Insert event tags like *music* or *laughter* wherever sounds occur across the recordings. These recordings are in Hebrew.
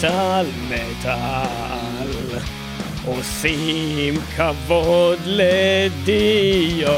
מטאל מטאל עושים כבוד לדיו.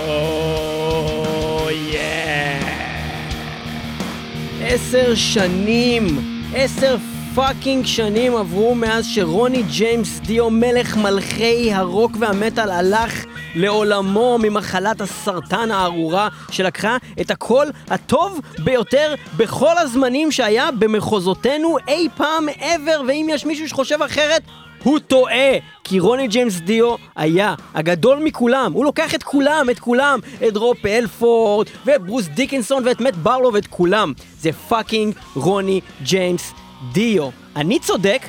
עשר שנים, עשר fucking שנים עברו מאז שרוני ג'יימס דיו, מלך מלכי הרוק והמטאל, הלך לעולמו ממחלת הסרטן הארורה שלקחה את הקול הטוב ביותר בכל הזמנים שהיה במחוזותינו אי פעם ever, ואם יש מישהו שחושב אחרת, הוא טועה, כי רוני ג'יימס דיו היה הגדול מכולם, הוא לוקח את כולם, את כולם, את רוב אלפורד, ואת ברוס דיקנסון, ואת מת ברלו, ואת כולם. זה fucking רוני ג'יימס דיו. אני צודק?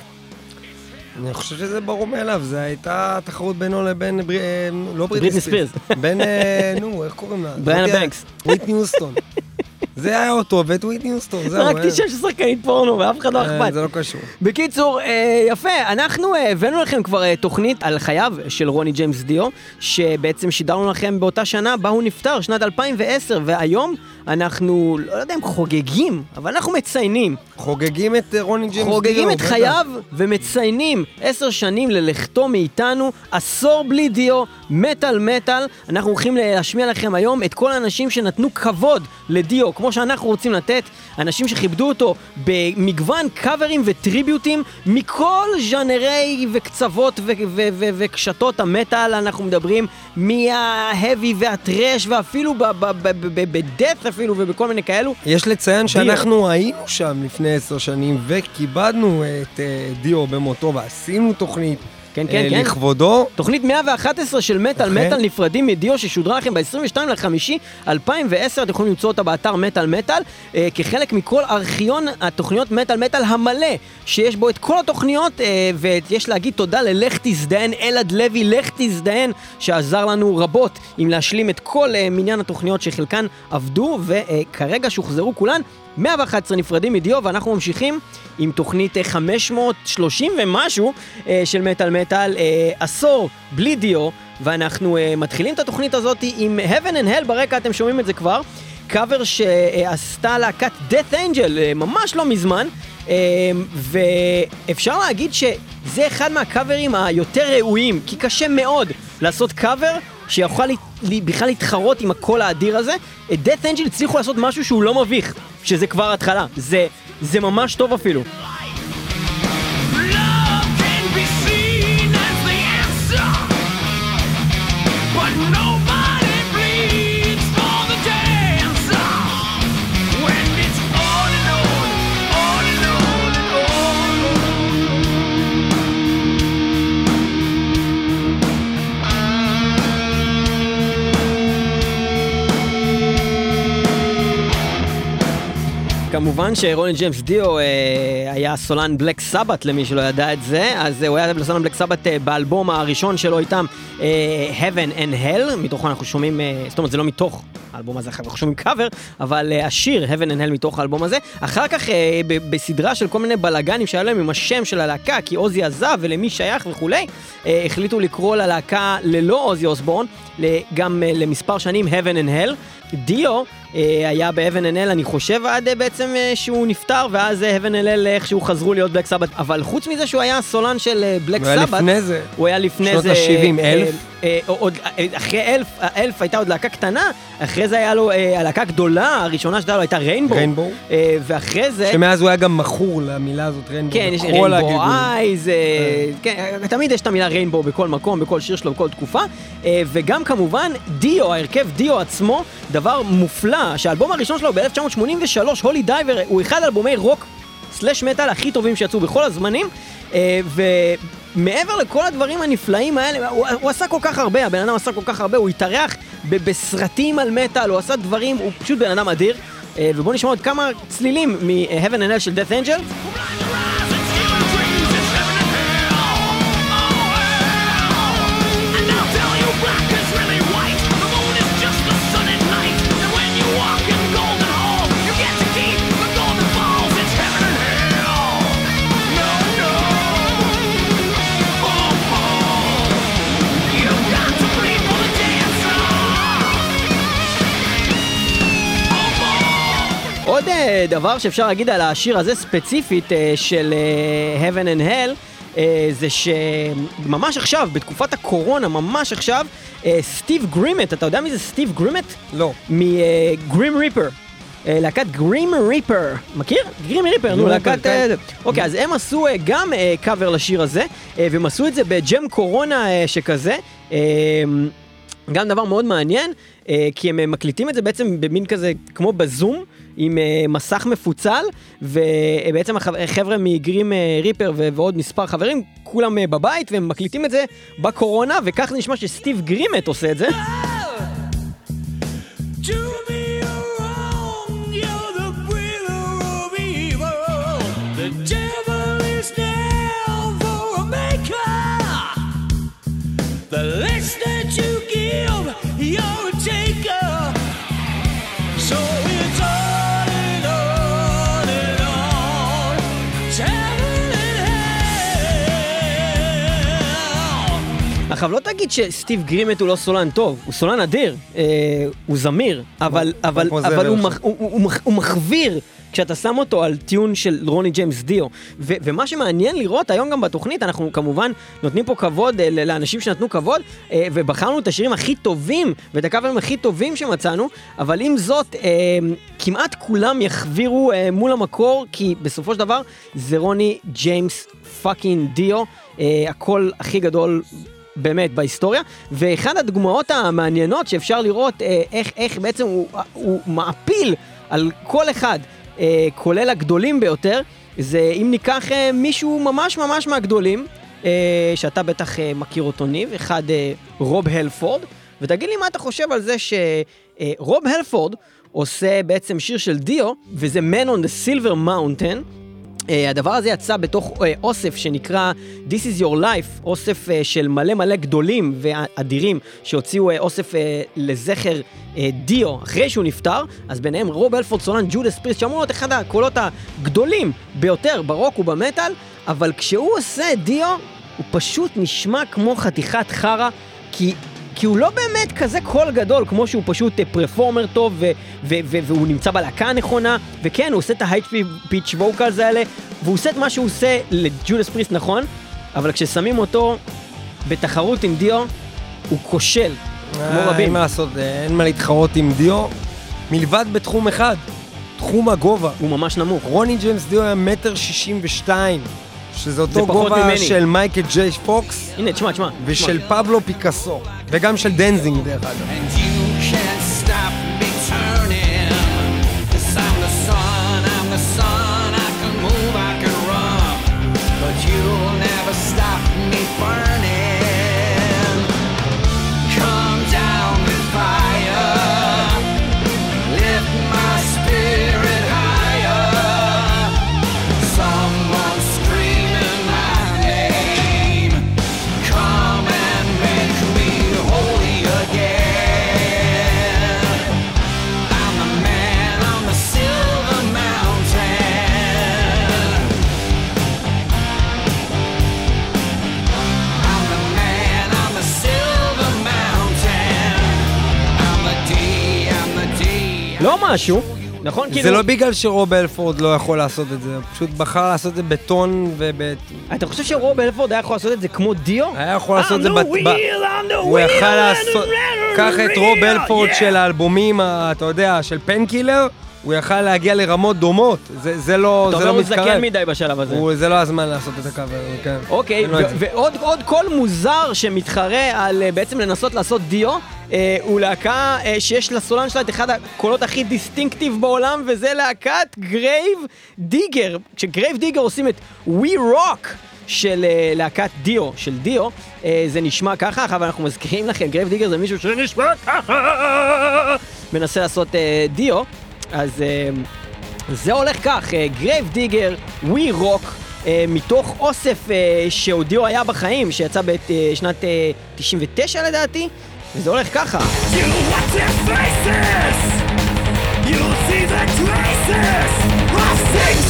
אני חושב שזה ברור מאליו, זו הייתה תחרות בינו לבין. אה, לא בריטני ספירס. בין, אה, נו, איך קוראים לה? בריאנה ה- בנקס. וויטני יוסטון. זה היה אותו, ואת וויטני יוסטון, זהו. זרקתי אה, שם של שחקנית פורנו, ואף אחד לא אכפת. זה לא קשור. בקיצור, יפה, אנחנו הבאנו לכם כבר תוכנית על חייו של רוני ג'יימס דיו, שבעצם שידרנו לכם באותה שנה בה הוא נפטר, שנת 2010, והיום אנחנו, לא יודע אם חוגגים, אבל אנחנו מציינים. חוגגים את אה, רוני ג'יימס דיו. חוגגים את. חייו ומציינים עשר שנים ללכתו מאיתנו, עשור בלי דיו, מטאל מטאל. אנחנו הולכים להשמיע לכם היום את כל האנשים שנתנו כבוד לדיו, כמו שאנחנו רוצים לתת, אנשים שכיבדו אותו במגוון קאברים וטריביוטים מכל ז'אנרי וקצוות ו- ו- ו- וקשתות המטאל, אנחנו מדברים מההאבי והטרש ואפילו בדף אפילו ובכל מיני כאלו. יש לציין שאנחנו היינו שם לפני עשר שנים וכיבדנו את אה, דיו במותו ועשינו תוכנית כן, אה, כן, כן. לכבודו. תוכנית 111 של מטאל, אכן. מטאל נפרדים מדיו ששודרה לכם ב-22 לחמישי 2010, אתם יכולים למצוא אותה באתר מטאל מטאל, אה, כחלק מכל ארכיון התוכניות מטאל מטאל המלא, שיש בו את כל התוכניות, אה, ויש להגיד תודה ללך תזדיין, אלעד לוי, לך תזדיין, שעזר לנו רבות עם להשלים את כל מניין התוכניות שחלקן עבדו, וכרגע שוחזרו כולן. 111 נפרדים מדיו, ואנחנו ממשיכים עם תוכנית אה, 530 ומשהו אה, של מטאל מטאל, אה, עשור בלי דיו, ואנחנו אה, מתחילים את התוכנית הזאת עם Heaven and Hell, ברקע אתם שומעים את זה כבר, קאבר שעשתה להקת Death Angel אה, ממש לא מזמן, אה, ואפשר להגיד שזה אחד מהקאברים היותר ראויים, כי קשה מאוד לעשות קאבר שיוכל לי, לי, בכלל להתחרות עם הקול האדיר הזה. את Death Angel הצליחו לעשות משהו שהוא לא מביך, שזה כבר התחלה. זה, זה ממש טוב אפילו. כמובן שרוני ג'יימס דיו אה, היה סולן בלק סבת למי שלא ידע את זה, אז אה, הוא היה סולן בלק סבת אה, באלבום הראשון שלו איתם, אה, Heaven and Hell, מתוכו אנחנו שומעים, אה, זאת אומרת זה לא מתוך האלבום הזה, אנחנו שומעים קאבר, אבל אה, השיר Heaven and Hell מתוך האלבום הזה. אחר כך אה, בסדרה של כל מיני בלאגנים שהיה להם עם השם של הלהקה, כי עוזי עזב ולמי שייך וכולי, אה, החליטו לקרוא ללהקה ללא עוזי אוסבורן, גם אה, למספר שנים Heaven and Hell. דיו אה, היה and Hell, אני חושב, עד אה, בעצם אה, שהוא נפטר, ואז אה, Heaven and Hell איכשהו חזרו להיות בלק סבת. אבל חוץ מזה שהוא היה סולן של בלק הוא היה סבת, לפני זה. הוא היה לפני שנות זה... ה-שבעים, אה, אלף? אה, עוד, אה, אחרי אלף, אלף הייתה עוד להקה קטנה, אחרי זה היה לו, אה, הלהקה הגדולה, הראשונה שהייתה לו הייתה ריינבו. ריינבו. ואחרי זה... שמאז הוא היה גם מכור למילה הזאת, ריינבו. כן, יש ריינבו. אייז, כן, תמיד יש את המילה ריינבו בכל מקום, בכל שיר שלו, בכל תקופה. וגם כמובן, דיו, ההרכב דיו עצמו, דבר מופלא, שהאלבום הראשון שלו ב-1983, Holy Diver, הוא אחד האלבומי רוק slash מטאל הכי טובים שיצאו בכל הזמנים. אה, ומעבר לכל הדברים הנפלאים האלה, הוא, הוא עשה כל כך הרבה, הבן אדם עשה כל כך הרבה, הוא התארח בסרטים על מטאל, הוא עשה דברים, הוא פשוט בן אדם אדיר. אה, ובואו נשמע עוד כמה צלילים מ-Heaven and Hell של Death Angel. עוד אה, דבר שאפשר להגיד על השיר הזה ספציפית אה, של אה, Heaven and Hell, אה, זה שממש עכשיו, בתקופת הקורונה, ממש עכשיו, סטיב גרימט, אתה יודע מי זה סטיב גרימט? לא. מגרים ריפר. להקת גרים ריפר, מכיר? גרים ריפר, נו, Grim להקת... כן. אה, אוקיי, אז הם עשו גם קאבר לשיר הזה, והם עשו את זה בג'ם קורונה שכזה. גם דבר מאוד מעניין, כי הם מקליטים את זה בעצם במין כזה, כמו בזום, עם אה, מסך מפוצל, ובעצם החבר'ה מגרים אה, ריפר ועוד מספר חברים, כולם אה, בבית, והם מקליטים את זה בקורונה, וכך נשמע שסטיב גרימט עושה את זה. The less that you give, you're עכשיו, לא תגיד שסטיב גרימט הוא לא סולן טוב, הוא סולן אדיר, אה, הוא זמיר, אבל, אבל, קומפוזר אבל הוא. מח, הוא, הוא, הוא, מח- הוא מחוויר כשאתה שם אותו על טיון של רוני ג'יימס דיו. ו, ומה שמעניין לראות היום גם בתוכנית, אנחנו כמובן נותנים פה כבוד אה, לאנשים שנתנו כבוד, אה, ובחרנו את השירים הכי טובים ואת הקאברים הכי טובים שמצאנו, אבל עם זאת, אה, כמעט כולם יחווירו אה, מול המקור, כי בסופו של דבר זה רוני ג'יימס fucking דיו, אה, הקול הכי גדול באמת בהיסטוריה, ואחת הדוגמאות המעניינות שאפשר לראות אה, איך, איך בעצם הוא, הוא מעפיל על כל אחד, אה, כולל הגדולים ביותר, זה אם ניקח אה, מישהו ממש ממש מהגדולים, אה, שאתה בטח אה, מכיר אותו ניב, אחד אה, רוב הלפורד, ותגיד לי מה אתה חושב על זה שרוב הלפורד עושה בעצם שיר של דיו, וזה Man on the Silver Mountain, Uh, הדבר הזה יצא בתוך uh, אוסף שנקרא This is your life, אוסף uh, של מלא מלא גדולים ואדירים שהוציאו uh, אוסף uh, לזכר אה, דיו אחרי שהוא נפטר, אז ביניהם רוב אלפורד סולן ג'ודס פריסט, שאמור להיות אחד הקולות הגדולים ביותר ברוק ובמטאל, אבל כשהוא עושה דיו, הוא פשוט נשמע כמו חתיכת חרא, כי... כי הוא לא באמת כזה קול גדול, כמו שהוא פשוט אה, performer טוב, ו- ו- ו- והוא נמצא בלהקה הנכונה, וכן, הוא עושה את ה high pitch vocals האלה, והוא עושה את מה שהוא עושה לג'ודס פריסט נכון, אבל כששמים אותו בתחרות עם דיו, הוא כושל, כמו אה, רבים. אין מה לעשות, אה, אין מה להתחרות עם דיו, מלבד בתחום אחד, תחום הגובה. הוא ממש נמוך. רוני ג'יימס דיו היה מטר שישים ושתיים, שזה אותו גובה ממני. של מייקל ג'יי פוקס הנה, תשמע, תשמע. ושל פבלו פיקאסו, וגם של דנזינג דרך אגב. משהו, נכון? זה כאילו, לא בגלל שרוב אלפורד לא יכול לעשות את זה, הוא פשוט בחר לעשות את זה בטון וב... אתה חושב שרוב אלפורד היה יכול לעשות את זה כמו דיו? היה יכול לעשות את זה בת- הוא יכל לעשות... קח את רוב אלפורד. של האלבומים, אתה יודע, של פנקילר, הוא יכל להגיע לרמות דומות. זה זה לא אתה זה אומר לא הוא זקן מתקרב. מדי בשלב הזה. הוא- זה לא הזמן לעשות את הקאבר, כן. אוקיי, זה. ועוד עוד קול מוזר שמתחרה על אה, בעצם לנסות לעשות דיו, אה, הוא להקה אה, שיש לסולן שלה את אחד הקולות הכי distinctive בעולם, וזה להקת גרייב דיגר. כשגרייב דיגר עושים את We Rock של אה, להקת דיו, של דיו, אה, זה נשמע ככה, אבל אנחנו מזכירים לכם, גרייב דיגר זה מישהו שנשמע ככה, מנסה לעשות אה, דיו, אז... אה, זה הולך כך, גרייב דיגר, We Rock, מתוך אוסף אה, שעוד דיו היה בחיים, שיצא בשנת אה, 99 לדעתי, וזה הולך ככה.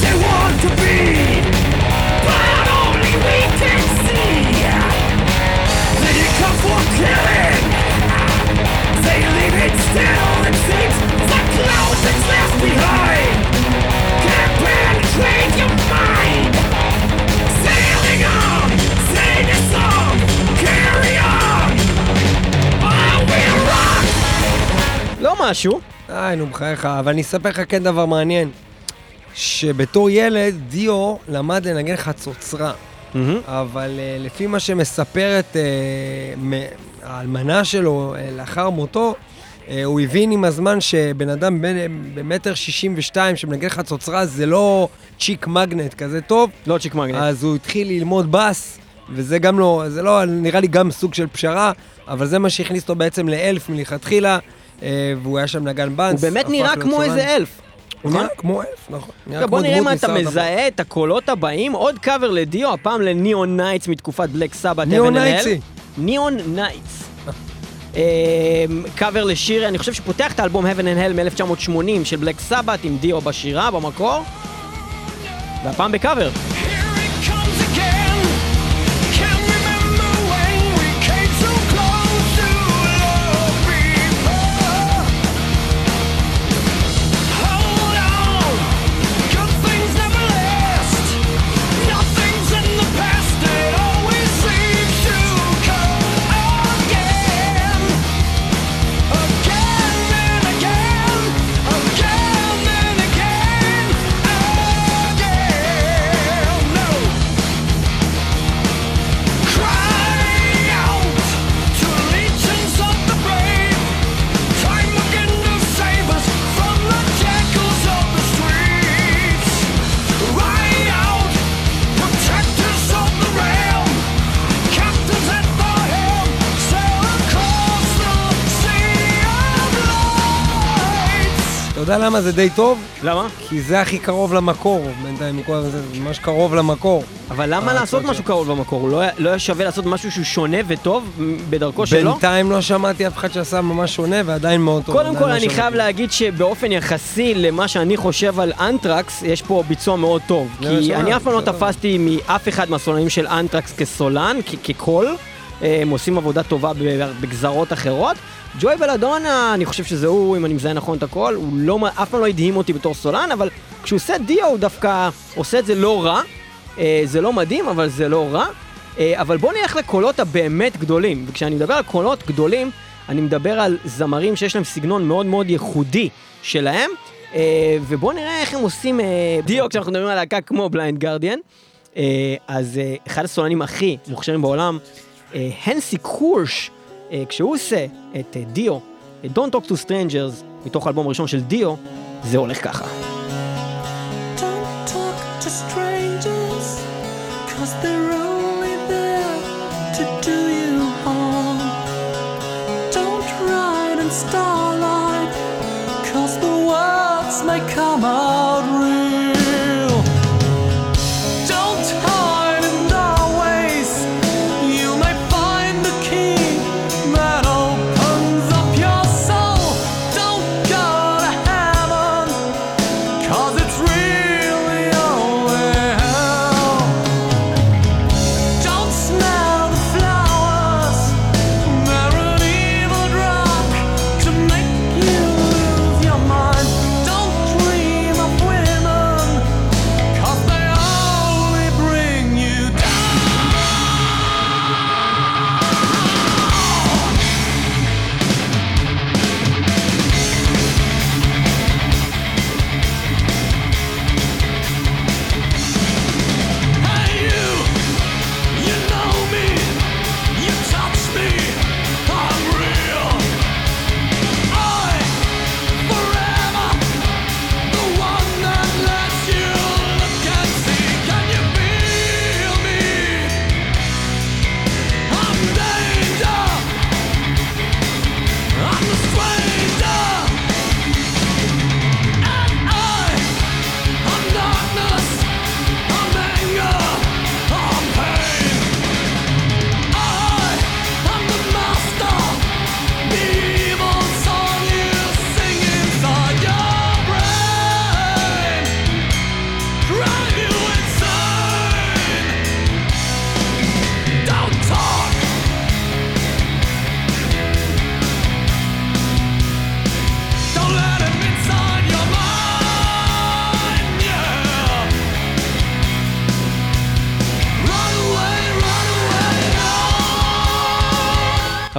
They want to be, לא משהו. היי, נו, בחייך, אבל אני אספר לך כן דבר מעניין. שבתור ילד, דיו למד לנגן חצוצרה. Mm-hmm. אבל uh, לפי מה שמספרת uh, האלמנה שלו uh, לאחר מותו, הוא הבין עם הזמן שבן אדם במטר שישים ושתיים שמנגן חצוצרה זה לא צ'יק מגנט כזה טוב, לא צ'יק מגנט. אז הוא התחיל ללמוד בס, וזה גם לא, זה לא, נראה לי גם סוג של פשרה, אבל זה מה שהכניס אותו בעצם לאלף מלכתחילה, אה, והוא היה שם נגן הוא בס. באמת הפך נראה כמו סולן. איזה אלף. הוא נכון? נראה כמו אלף, נכון. בוא נראה מה אתה מזהה את הקולות הבאים. עוד קאבר לדיו, הפעם ל Neon Knights מתקופת בלק סבת. Neon Knights. Neon Knights. קאבר לשיר, אני חושב שפותח את האלבום Heaven and Hell מ-1980 של בלק סבת עם דיו בשירה, במקור. והפעם בקאבר. יודע למה זה די טוב? למה? כי זה הכי קרוב למקור, בינתיים מכל זה ממש קרוב למקור. אבל למה אה, לעשות משהו קרוב במקור? לא היה- לא היה שווה לעשות משהו שהוא שונה וטוב בדרכו שלו? בינתיים לא שמעתי אף אחד שעשה ממש שונה ועדיין מאוד טוב. קודם כל, לא אני שמעתי. חייב להגיד שבאופן יחסי למה שאני חושב על אנטרקס, יש פה ביצוע מאוד טוב. כי אני אף פעם לא. תפסתי מאף אחד מהסולנים של אנטרקס כסולן, כקול. אה, הם עושים עבודה טובה בגזרות אחרות. ג'וי בלדונה, אני חושב שזה הוא, אם אני מזהה נכון את הכל, הוא לא, אף פעם לא הדהים אותי בתור סולן, אבל כשהוא עושה דיו הוא דווקא עושה את זה לא רע. אה, זה לא מדהים, אבל זה לא רע. אה, אבל בואו נלך לקולות הבאמת גדולים. וכשאני מדבר על קולות גדולים, אני מדבר על זמרים שיש להם סגנון מאוד מאוד ייחודי שלהם. אה, ובואו נראה איך הם עושים אה, דיו כשאנחנו מדברים על להקה כמו בליינד גרדיאן. אה, אז אה, אחד הסולנים הכי מוכשרים בעולם, אה, הנסי קורש, כשהוא עושה את אה, דיו, את Don't Talk to Strangers, מתוך האלבום הראשון של דיו, זה הולך ככה. Don't talk to strangers, cause they're only there to do you harm. Don't ride in starlight, cause the words may come out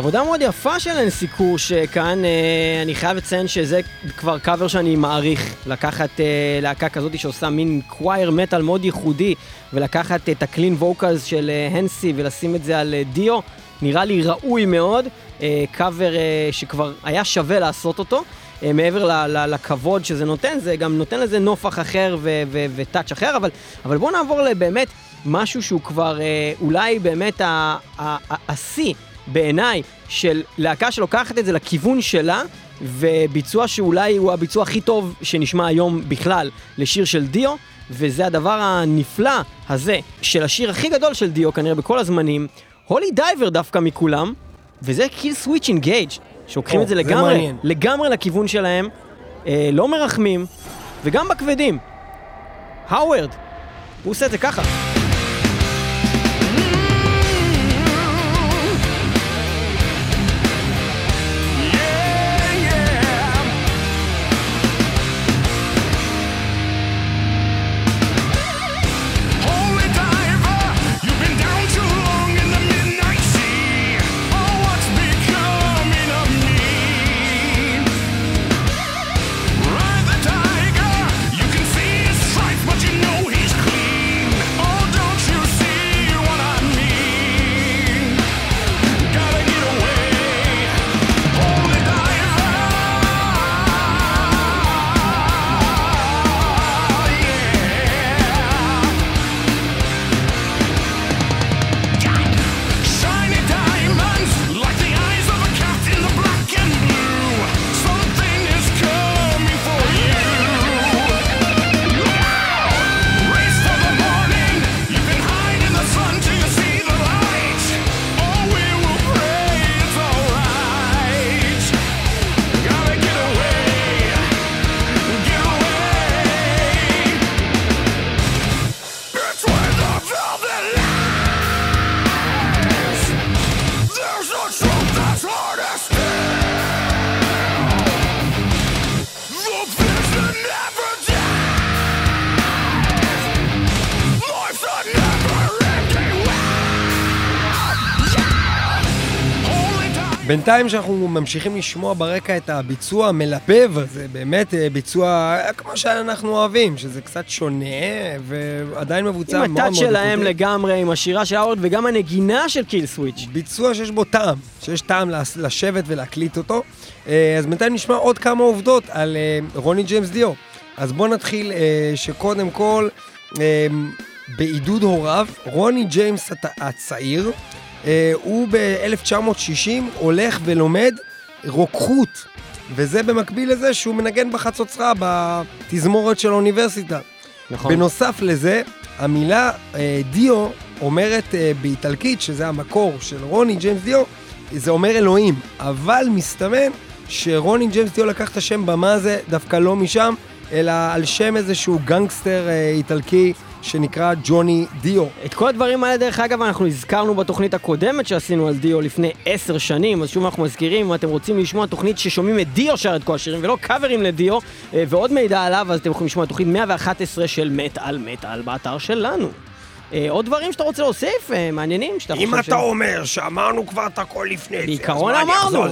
עבודה מאוד יפה של אנסי קירש אה, כאן, אה, אני חייב לציין שזה כבר קאבר שאני מעריך, לקחת אה, להקה כזאת שעושה מין קווייר מטאל מאוד ייחודי, ולקחת את ה clean vocals של אה, הנסי ולשים את זה על דיו, נראה לי ראוי מאוד, קאבר שכבר היה שווה לעשות אותו. מעבר ל- ל- לכבוד שזה נותן, זה גם נותן לזה נופח אחר וטאץ' אחר, אבל, אבל בואו נעבור לבאמת משהו שהוא כבר אה, אולי באמת השיא בעיניי של להקה שלוקחת את זה לכיוון שלה, וביצוע שאולי הוא הביצוע הכי טוב שנשמע היום בכלל לשיר של דיו, וזה הדבר הנפלא הזה של השיר הכי גדול של דיו כנראה בכל הזמנים, Holy Diver דווקא מכולם, וזה Killswitch Engage, שלוקחים את זה זה לגמרי, מעניין. לגמרי לכיוון שלהם, אה, לא מרחמים, וגם בכבדים. האוורד, הוא עושה את זה ככה. בינתיים שאנחנו ממשיכים לשמוע ברקע את הביצוע המלבב הזה, באמת אה, ביצוע אה, כמו שאנחנו אוהבים, שזה קצת שונה ועדיין מבוצע מאוד עם מאוד ה touch שלהם איכותי. לגמרי, עם השירה של הווארד וגם הנגינה של Killswitch. ביצוע שיש בו טעם, שיש טעם לשבת ולהקליט אותו. אה, אז בינתיים נשמע עוד כמה עובדות על רוני ג'יימס דיו. אז בואו נתחיל שקודם כל, בעידוד הוריו, רוני ג'יימס הצעיר, הוא ב-1960 הולך ולומד רוקחות, וזה במקביל לזה שהוא מנגן בחצוצרה בתזמורת של האוניברסיטה. נכון. בנוסף לזה, המילה אה, דיו אומרת אה, באיטלקית, שזה המקור של רוני ג'יימס דיו, זה אומר אלוהים. אבל מסתמן שרוני ג'יימס דיו לקח את השם במה הזה דווקא לא משם, אלא על שם איזשהו גנגסטר אה, איטלקי שנקרא ג'וני דיו. את כל הדברים האלה, דרך אגב, אנחנו הזכרנו בתוכנית הקודמת שעשינו על דיו לפני עשר שנים, אז שוב אנחנו מזכירים, אם אתם רוצים לשמוע תוכנית ששומעים את דיו שר את כל השירים ולא קאברים לדיו, אה, ועוד מידע עליו, אז אתם יכולים לשמוע תוכנית 111 של מת על מטאל באתר שלנו. אה, עוד דברים שאתה רוצה להוסיף, אה, מעניינים, שאתה אם חושב אתה אומר שאמרנו כבר את הכל לפני זה, בעיקרון אני אמרנו,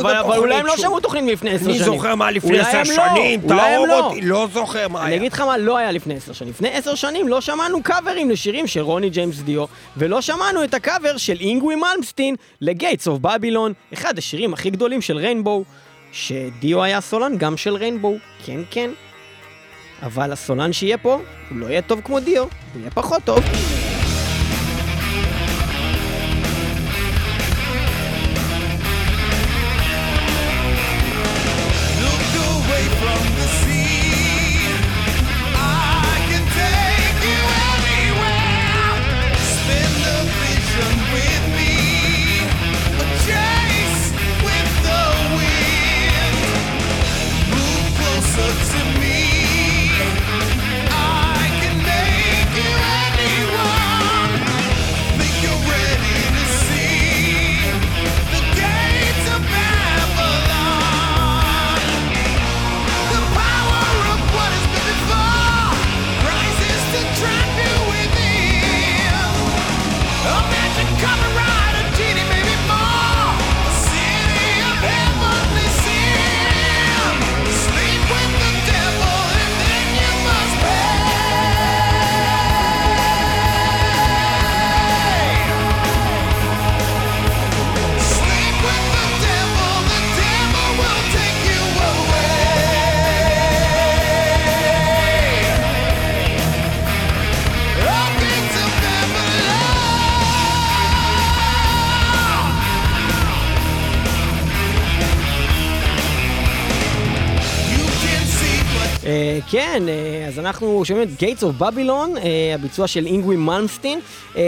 אבל, אולי הם לא שמעו. תוכנית מלפני עשר שנים. אני זוכר מה לפני עשר לא, שנים, תהרוג לא. אותי, לא זוכר מה אני היה. אגיד לך מה לא היה לפני עשר שנים. לפני עשר שנים לא שמענו קאברים לשירים של רוני ג'יימס דיו, ולא שמענו את הקאבר של אינגווי מלמסטין ל Gates of Babylon, אחד השירים הכי גדולים של Rainbow, שדיו היה סולן גם של Rainbow, כן כן. אבל הסולן שיהיה פה, הוא לא יהיה טוב כמו דיו, הוא יהיה פחות טוב. אנחנו שומעים את Gates of Babylon, אה, הביצוע של אינגווי מלמסטין. אה,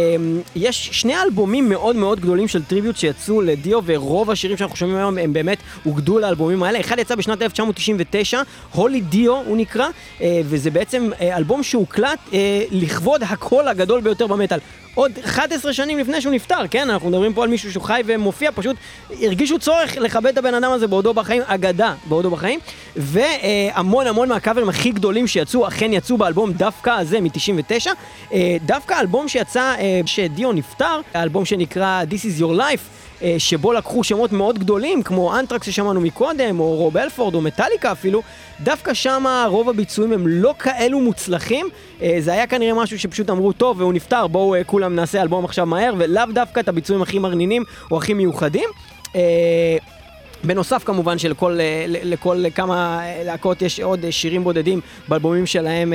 יש שני אלבומים מאוד מאוד גדולים של טריביוט שיצאו לדיו, ורוב השירים שאנחנו שומעים היום הם באמת אוגדו לאלבומים האלה. אחד יצא בשנת 1999, הולי דיו הוא נקרא, אה, וזה בעצם אה, אלבום שהוקלט אה, לכבוד הקול הגדול ביותר במטאל. עוד 11 שנים לפני שהוא נפטר, כן? אנחנו מדברים פה על מישהו שהוא חי ומופיע, פשוט הרגישו צורך לכבד את הבן אדם הזה בעודו בחיים, אגדה בעודו בחיים, והמון המון מהקאברים הכי גדולים שיצאו, אכן יצאו באלבום דווקא הזה מ-99. דווקא האלבום שיצא, אה, שדיו נפטר, האלבום שנקרא This is your life, אה, שבו לקחו שמות מאוד גדולים, כמו אנטרקס ששמענו מקודם, או רוב אלפורד, או מטאליקה אפילו, דווקא שם רוב הביצועים הם לא כאלו מוצלחים. אה, זה היה כנראה משהו שפשוט אמרו, טוב, והוא נפטר, בואו אה, כולם נעשה אלבום עכשיו מהר, ולאו דווקא את הביצועים הכי מרנינים או הכי מיוחדים. בנוסף כמובן שלכל אה, לכל כמה אה, להקות יש עוד אה, שירים בודדים באלבומים שלהם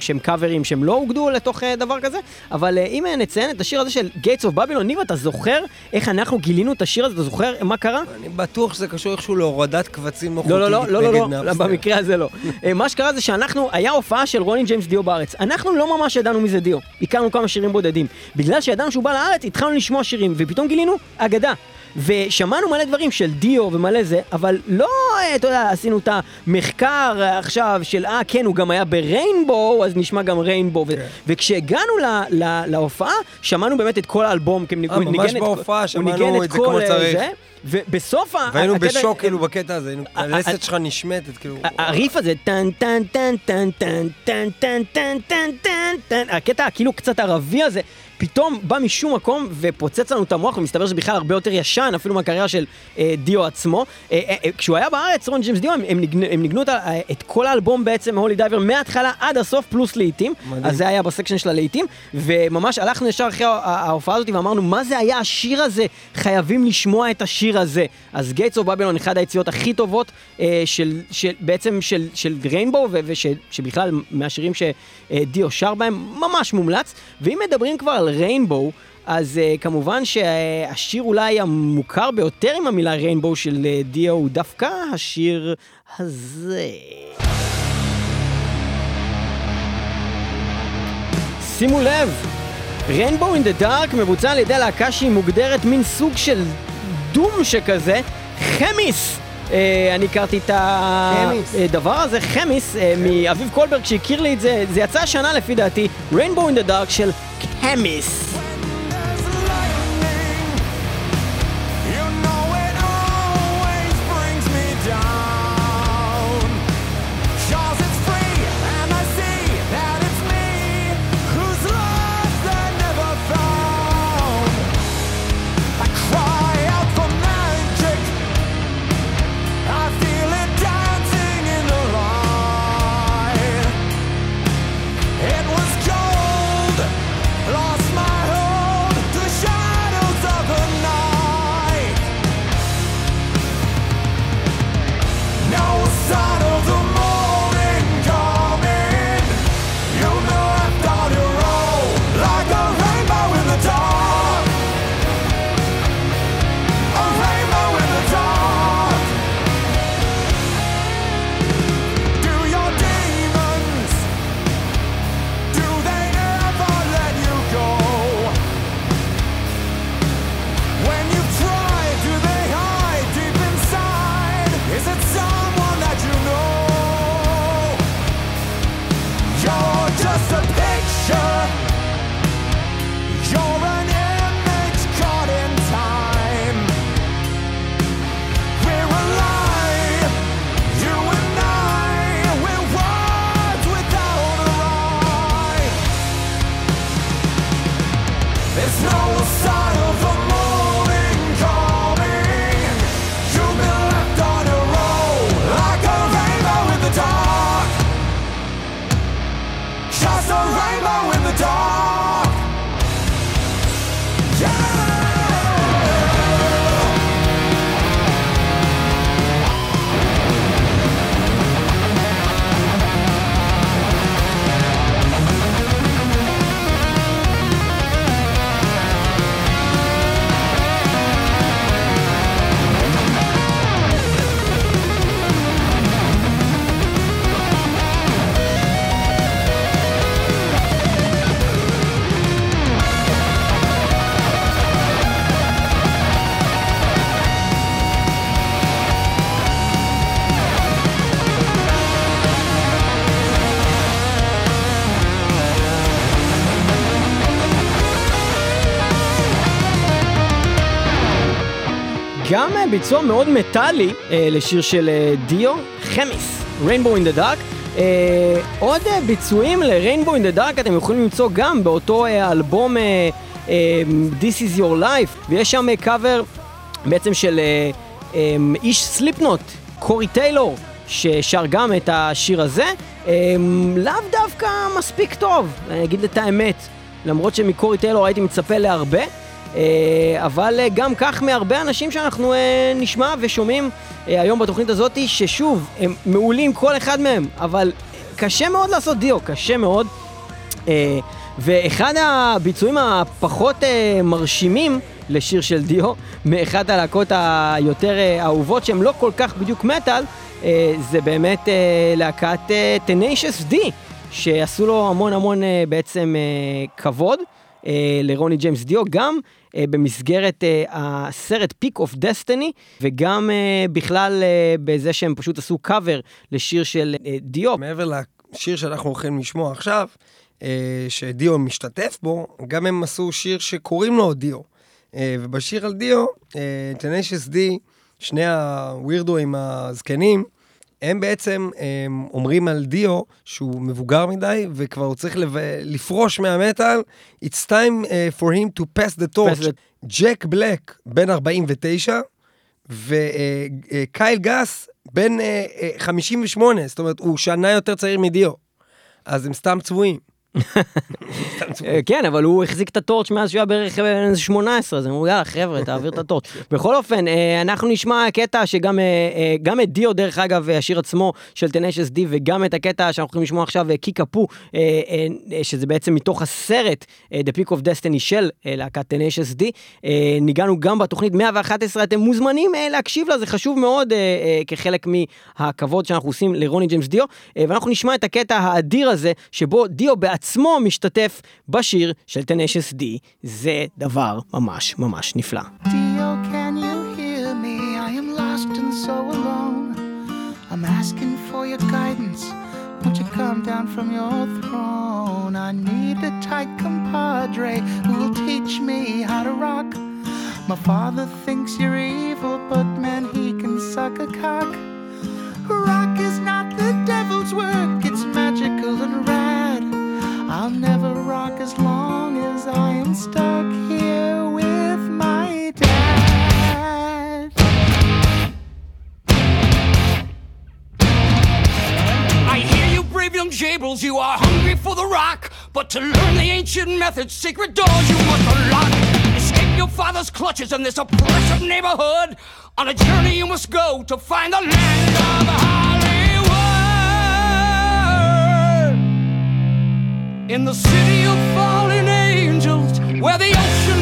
שהם קאברים שהם לא אוגדו לתוך דבר כזה, אבל אם נציין את השיר הזה של Gates of Babylon, ניב אתה זוכר איך אנחנו גילינו את השיר הזה, אתה זוכר מה קרה? אני בטוח שזה קשור איכשהו להורדת קבצים לא, לא, לא, לא, לא, לא, Napster. במקרה הזה לא. מה שקרה זה שאנחנו, היה הופעה של רוני ג'יימס דיו בארץ. אנחנו לא ממש ידענו מי זה דיו. הכרנו כמה שירים בודדים. בגלל שידענו שהוא בא לארץ, התחלנו לשמוע שירים, ופתאום גילינו אגדה. ושמענו מלא דברים של דיו ומלא זה, אבל לא, אה, אתה יודע, עשינו את המחקר אה, עכשיו של, אה, כן, הוא גם היה בריינבו, אז נשמע גם ריינבו. כן. וכשהגענו ל- ל- להופעה, שמענו באמת את כל האלבום. כי הוא אה, ניגן את- בהופעה הוא ניגן את כמו כל, אה. זה, ובסוף... ה- והיינו בשוק כאילו בקטע הזה, היינו- אה, הלסת אה, שלך נשמטת, כאילו... הריף הזה, טן טן טן טן טן טן טן טן טן טן טן, הקטע הכאילו קצת ערבי הזה, פתאום בא משום מקום ופוצץ לנו את המוח, ומסתבר שזה בכלל הרבה יותר ישן, אפילו מהקריירה של אה, דיו עצמו. אה, אה, אה, כשהוא היה בארץ, רון ג'יימס דיו, הם, הם, ניגנו, הם ניגנו את, ה- את כל האלבום בעצם, Holy Diver, מההתחלה עד הסוף, פלוס להיטים. מדהים. אז זה היה ב section של הלהיטים, וממש הלכנו ישר אחרי ההופעה הזאת ואמרנו, מה זה היה השיר הזה? חייבים לשמוע את השיר הזה. אז Gates of Babylon, אחד היציאות הכי טובות אה, של, של, בעצם של, של Rainbow, ושבכלל מהשירים שדיו שר בהם, ממש מומלץ. ואם מדברים כבר על ריינבו, אז uh, כמובן שהשיר אולי המוכר ביותר עם המילה ריינבו של uh, דיו הוא דווקא השיר הזה. שימו לב, ריינבו אין דה דארק מבוצע על ידי להקה שהיא מוגדרת מין סוג של דום שכזה, חמיס! אה, אני הכרתי את. הדבר הזה, חמיס, אה, מאביב קולברג שהכיר לי את זה, זה יצא השנה לפי דעתי, ריינבו אין דה דארק של Hemis. ביצוע מאוד מטאלי אה, לשיר של אה, דיו, חמיס, Rainbow in the Dark. אה, עוד אה, ביצועים ל-Rainbow in the Dark אתם יכולים למצוא גם באותו אה, אלבום אה, אה, This is your life, ויש שם אה, קאבר בעצם של אה, אה, איש סליפנוט, קורי טיילור, ששר גם את השיר הזה, אה, לאו דווקא מספיק טוב, אני אגיד את האמת, למרות שמקורי טיילור הייתי מצפה להרבה. אה, אבל אה, גם כך מהרבה אנשים שאנחנו אה, נשמע ושומעים היום בתוכנית הזאת, ששוב, הם מעולים כל אחד מהם, אבל קשה מאוד לעשות דיו, קשה מאוד. ואחד הביצועים הפחות מרשימים לשיר של דיו, *laughs* מאחת הלהקות היותר אה, אהובות שהן לא כל כך בדיוק מטאל, זה באמת להקת Tenacious D, שעשו לו המון המון בעצם כבוד. אה, לרוני ג'יימס דיו, גם אה, במסגרת אה, הסרט Pick of Destiny, וגם אה, בכלל אה, בזה שהם פשוט עשו קאבר לשיר של אה, דיו. מעבר לשיר שאנחנו הולכים לשמוע עכשיו, אה, שדיו משתתף בו, גם הם עשו שיר שקוראים לו דיו. אה, ובשיר על דיו, Tenacious D, שני הווירדואים הזקנים, הם בעצם הם אומרים על דיו שהוא מבוגר מדי וכבר הוא צריך לב... לפרוש מהמטאל. It's time uh, for him to pass the torch. ג'ק בלק, בן 49, וקייל גס, בן אה, אה, 58, זאת אומרת, הוא שנה יותר צעיר מדיו. אז הם סתם צבועים. אה, כן, אבל הוא החזיק את הטורץ' מאז שהוא היה בערך בן איזה 18, אז הם אמרו, יאללה, חבר'ה, *laughs* תעביר את הטורץ'. בכל אופן, אה, אנחנו נשמע קטע שגם אה, אה, גם את דיו, דרך אגב, אה, השיר עצמו של טנשס די, וגם את הקטע שאנחנו הולכים לשמוע עכשיו, אה, קיקאפו, אה, אה, אה, שזה בעצם מתוך הסרט אה, The Peak of Destiny של אה, להקת טנשס די. אה, ניגענו גם בתוכנית 111, אתם מוזמנים אה, להקשיב לה, זה חשוב מאוד אה, אה, כחלק מהכבוד שאנחנו עושים לרוני ג'יימס דיו, אה, ואנחנו נשמע את הקטע האדיר הזה, שבו דיו בעצמו משתתף בשיר של טנשס די, זה דבר ממש ממש נפלא. Dio, can you hear me? I am lost and so alone. I'm asking for your guidance. Won't you come down from your throne? I need a tight compadre who will teach me how to rock. My father thinks you're evil, but man, he can suck a cock. Rock is not the devil's work, it's magical and rad. I'll never rock as long as I am stuck here with my dad. I hear you, brave young jables, you are hungry for the rock. But to learn the ancient methods, secret doors you must unlock. Escape your father's clutches in this oppressive neighborhood. On a journey you must go to find the land of Hollywood. In the city of fallen angels, where the ocean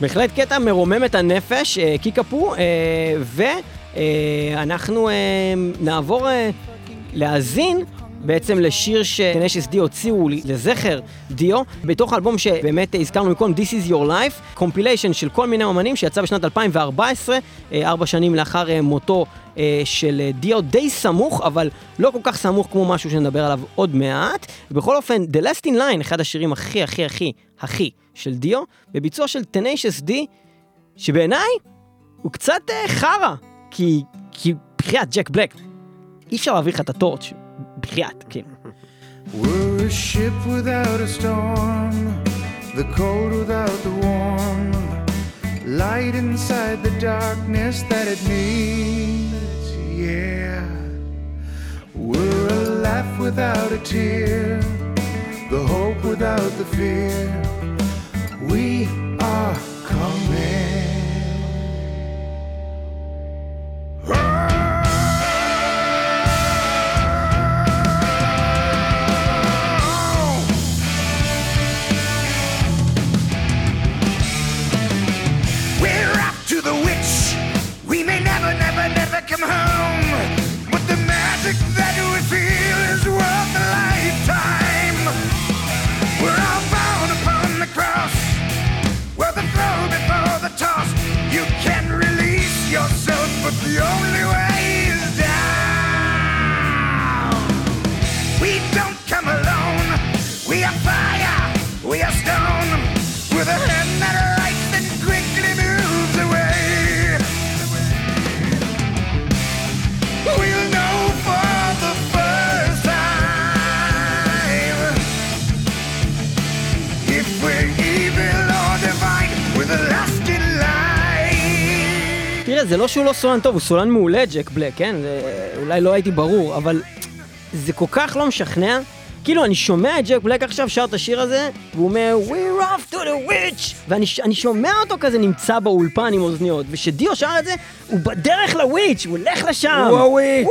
בהחלט קטע מרומם את הנפש, אה, קיקאפו, אה, ואנחנו אה, נעבור להאזין בעצם לשיר שטנשס די הוציאו לזכר דיו, בתוך האלבום שבאמת הזכרנו מקודם, This is your life, קומפיליישן של כל מיני אמנים שיצא בשנת 2014, אה, ארבע שנים לאחר אה, מותו אה, של דיו, די סמוך, אבל לא כל כך סמוך כמו משהו שנדבר עליו עוד מעט. בכל אופן, The Last in Line, אחד השירים הכי הכי הכי הכי של דיו, בביצוע של טניישס די, שבעיניי הוא קצת חרא, כי, כי בחייאת ג'ק בלק, אי אפשר להעביר לך את הטורץ', We're a ship without a storm, the cold without the warm, light inside the darkness that it needs, yeah. We're a laugh without a tear, the hope without the fear. We are coming. Ah! Never, never, come home. זה לא שהוא לא סולן טוב, הוא סולן מעולה, ג'ק בלק, כן? זה, אולי לא הייתי ברור, אבל זה כל כך לא משכנע. כאילו, אני שומע את ג'ק בלק עכשיו שר את השיר הזה, והוא אומר, We're off to the witch! ואני שומע אותו כזה נמצא באולפן עם אוזניות, וכשדיו שר את זה, הוא בדרך לוויץ', הוא הולך לשם! הוא הוויץ'!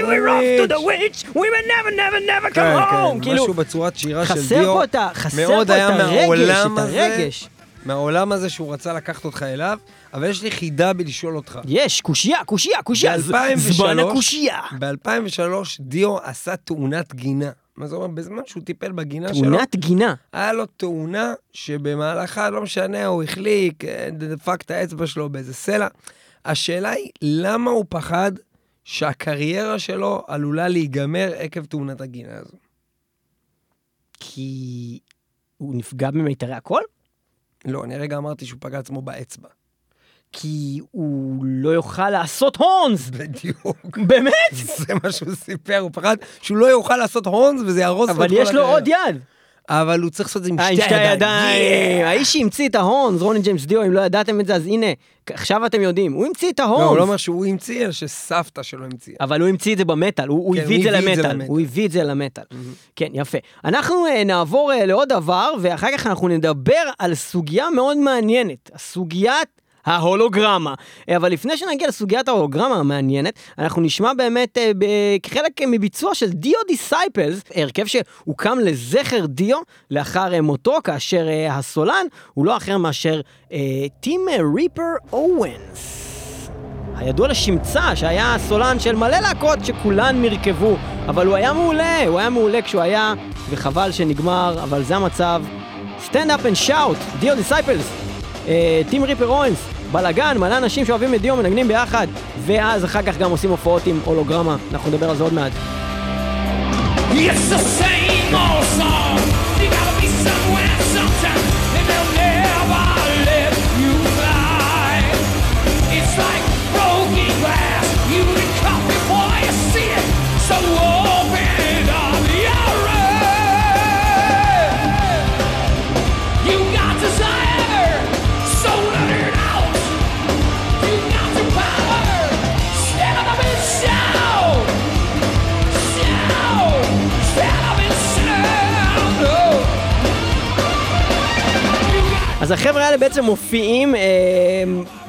We're off to the witch! We will never never never כן, come home! כן, כאילו, משהו בצורת שירה של דיו. חסר פה את הרגש, את. הרגש. מהעולם הזה שהוא רצה לקחת אותך אליו, אבל יש לי חידה בלשאול אותך. יש, קושייה, קושייה, קושייה, ז- ב-2003, זמן הקושייה. ב-2003 דיו עשה תאונת גינה. מה זה אומר? בזמן שהוא טיפל בגינה שלו, תאונת גינה. היה לו תאונה שבמהלכה, לא משנה, הוא החליק, אה, דפק את האצבע שלו באיזה סלע. השאלה היא, למה הוא פחד שהקריירה שלו עלולה להיגמר עקב תאונת הגינה הזו? כי הוא נפגע במיתרי הקול? לא, אני הרגע אמרתי שהוא פגע עצמו באצבע. כי הוא לא יוכל לעשות הורנס! בדיוק. באמת? זה מה שהוא סיפר, הוא פחד שהוא לא יוכל לעשות הורנס וזה יהרוס לו את אבל כל יש לו הקריירה. עוד יד. אבל הוא צריך לעשות את זה עם אה, שתי שתי ידיים. הידיים. האיש שהמציא את ההורנס, רוני ג'יימס דיו, אם לא ידעתם את זה, אז הנה, עכשיו אתם יודעים. הוא המציא את לא, הוא לא. אומר שהוא המציא, אלא שסבתא שלו המציאה. אבל הוא המציא את זה במטאל, הוא, כן, הוא הביא את זה למטאל. הוא הביא את זה למטאל. כן, יפה. אנחנו אה, נעבור אה, לעוד דבר, ואחר כך אנחנו נדבר על סוגיה מאוד מעניינת, הסוגיית ההולוגרמה. אה, אבל לפני שנגיע לסוגיית ההולוגרמה המעניינת, אנחנו נשמע באמת אה, כחלק מביצוע של Dio Disciples, הרכב שהוקם לזכר דיו לאחר אה, מותו, כאשר אה, הסולן הוא לא אחר מאשר אה, טים ריפר אוונס. הידוע לשמצה, שהיה הסולן של מלא להקות שכולן נחרבו, אבל הוא היה מעולה, הוא היה מעולה כשהוא היה, וחבל שנגמר, אבל זה המצב. Stand Up and Shout, Dio Disciples, טים ריפר אוונס, בלאגן, מלא אנשים שאוהבים את דיו מנגנים ביחד, ואז אחר כך גם עושים הופעות עם הולוגרמה, אנחנו נדבר על זה עוד מעט. It's the same old song. בעצם מופיעים אה,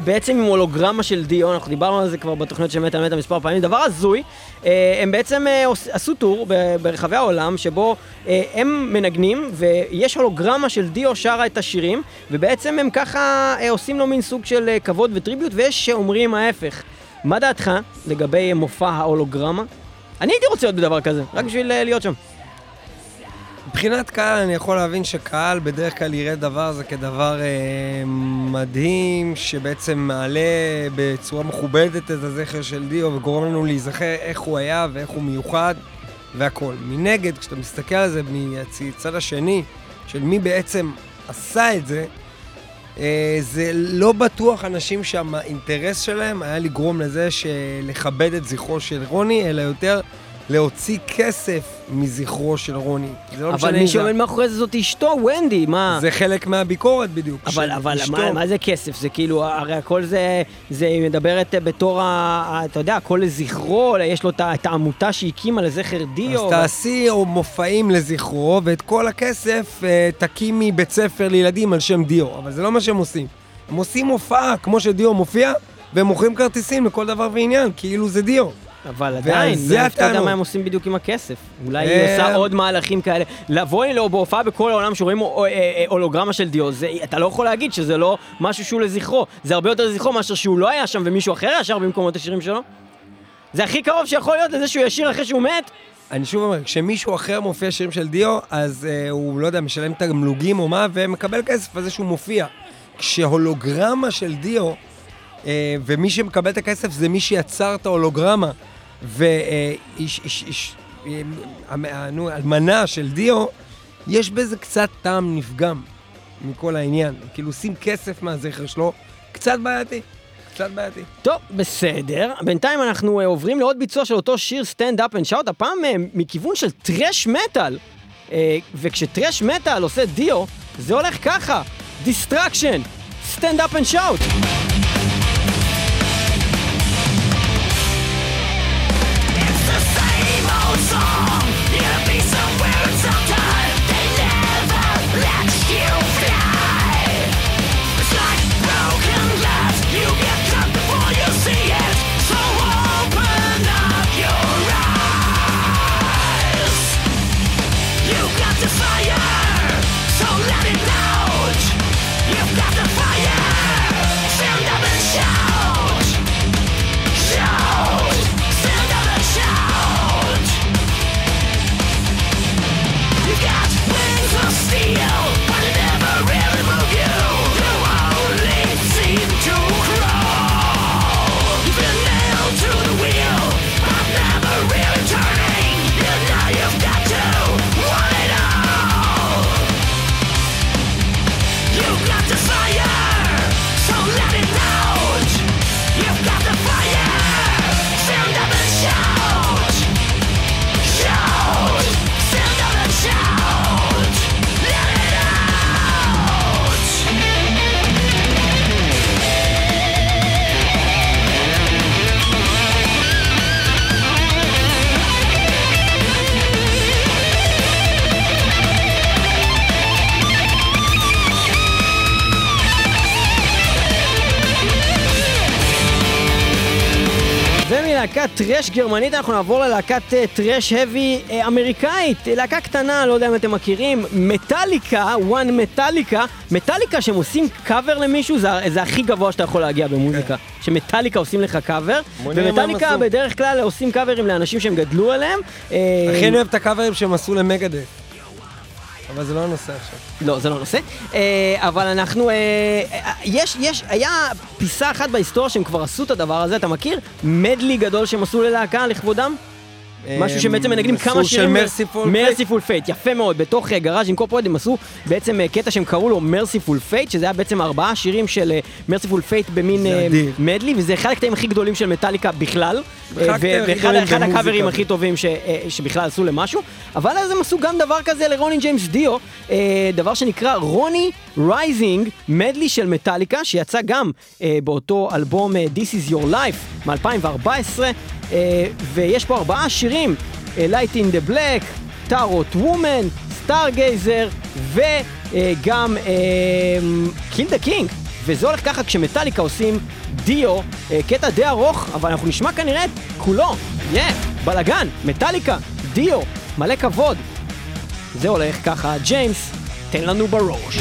בעצם עם הולוגרמה של דיו, אנחנו דיברנו על זה כבר בתוכניות של מטה מטה מספר פעמים, דבר הזוי, אה, הם בעצם אה, עשו טור ברחבי העולם שבו אה, הם מנגנים ויש הולוגרמה של דיו שרה את השירים ובעצם הם ככה אה, עושים לו מין סוג של אה, כבוד וטריביוט ויש שאומרים ההפך. מה דעתך לגבי מופע ההולוגרמה? אני הייתי רוצה להיות בדבר כזה, רק בשביל אה, להיות שם. מבחינת קהל, אני יכול להבין שקהל בדרך כלל יראה דבר הזה כדבר אה, מדהים, שבעצם מעלה בצורה מכובדת את הזכר של דיו וגורם לנו להיזכר איך הוא היה ואיך הוא מיוחד והכול. מנגד, כשאתה מסתכל על זה מהצד השני, של מי בעצם עשה את זה, אה, זה לא בטוח אנשים שהאינטרס שלהם היה לגרום לזה לכבד את זכרו של רוני, אלא יותר להוציא כסף מזכרו של רוני. זה לא אבל משנה מי אם זה- שעומד מאחורי זה זאת אשתו, ונדי, מה? זה חלק מהביקורת בדיוק. אבל, אבל. מה, מה זה כסף? זה כאילו, הרי הכל זה, זה היא מדברת בתור, ה, אתה יודע, הכל לזכרו, יש לו את העמותה שהקימה לזכר דיו. אז תעשי או מופעים לזכרו, ואת כל הכסף אה, תקימי בית ספר לילדים על שם דיו. אבל זה לא מה שהם עושים. הם עושים הופעה כמו שדיו מופיע, והם מוכרים כרטיסים לכל דבר ועניין, כאילו זה דיו. אבל עדיין, זה אתה יודע. מה הם עושים בדיוק עם הכסף. אולי היא אה, עושה עוד מהלכים כאלה. לבוא אלו בהופעה בכל העולם שרואים הו- אה, אה, הולוגרמה של דיו, אתה לא יכול להגיד שזה לא משהו שהוא לזכרו. זה הרבה יותר לזכרו מאשר שהוא לא היה שם ומישהו אחר היה שר במקומו את השירים שלו. זה הכי קרוב שיכול להיות לזה שהוא ישיר אחרי שהוא מת. אני שוב אומר, כשמישהו אחר מופיע שירים של דיו, אז אה, הוא, לא יודע, משלם תמלוגים או מה, ומקבל כסף על זה שהוא מופיע. כשהולוגרמה של דיו, אה, ומי שמקבל את הכסף זה מי שיצר את ההולוגרמה, ואיש, אה, אה, נו, אלמנה של דיו, יש בזה קצת טעם נפגם מכל העניין. כאילו, עושים כסף מהזכר שלו, קצת בעייתי. קצת בעייתי. טוב, בסדר. בינתיים אנחנו אה, עוברים לעוד ביצוע של אותו שיר Stand Up and Shout, הפעם אה, מכיוון של thrash metal. וכש thrash metal עושה דיו, זה הולך ככה, Destruction, Stand Up and Shout. מלהקת טרש גרמנית אנחנו נעבור ללהקת אה, טרש האבי אה, אמריקאית. אה, להקה קטנה, לא יודע אם אתם מכירים, מטאליקה, וואן מטאליקה. מטאליקה שהם עושים קאבר למישהו, זה, זה הכי גבוה שאתה יכול להגיע במוזיקה. שמטאליקה עושים לך קאבר, ומטאליקה. בדרך כלל עושים קאברים לאנשים שהם גדלו עליהם. הכי אוהב את הקאברים שהם עשו למגדף. אבל זה לא הנושא עכשיו. לא, זה לא נושא. אה, אבל אנחנו... אה, יש, יש, היה פעם אחת בהיסטוריה שהם כבר עשו את הדבר הזה, אתה מכיר? medley גדול שהם עשו ללהקה לכבודם? משהו שבעצם מנגנים כמה שירים. אה, של Mercyful. Fate, יפה מאוד. בתוך Garage Incorporated הם עשו בעצם אה, קטע שהם קראו לו Mercyful Fate, שזה היה בעצם ארבעה שירים של Mercyful Fate במין אה. medley, וזה אחד הקטעים הכי גדולים של מטאליקה בכלל. אה, ואחד. הקאברים הכי טובים אה, שבכלל עשו למשהו. אבל אז הם עשו גם דבר כזה לרוני ג'יימס דיו, אה, דבר שנקרא Ronnie Rising, Medley של מטאליקה, שיצא גם אה, באותו אלבום אה, This is Your Life מ-2014, אה, ויש פה ארבעה שירים, אה, Light in the Black, Tarot Woman, Stargazer, וגם Kill the King. וזה הולך ככה כשמטאליקה עושים דיו, אה, קטע די ארוך, אבל אנחנו נשמע כנראה את כולו. יא, בלאגן, מטאליקה, דיו, מלא כבוד. זה הולך ככה, ג'יימס, תן לנו בראש.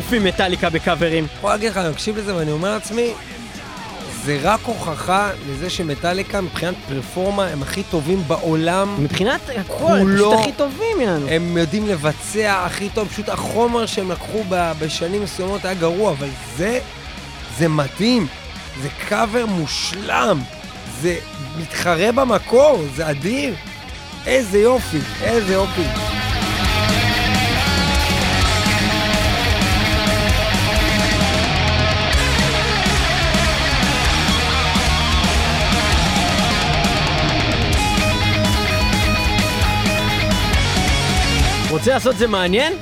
אלופים מטאליקה בקאברים. יכול להגיד לך, אני מקשיב לזה ואני אומר לעצמי, זה רק הוכחה לזה שמטאליקה מבחינת פרפורמה הם הכי טובים בעולם. מבחינת הכל, הם פשוט הכי טובים יענו. הם יודעים לבצע הכי טוב, פשוט החומר שהם לקחו בשנים מסוימות היה גרוע, אבל זה, זה מדהים. זה קאבר מושלם. זה מתחרה במקור, זה אדיר. איזה יופי, איזה יופי. רוצה לעשות זה מעניין?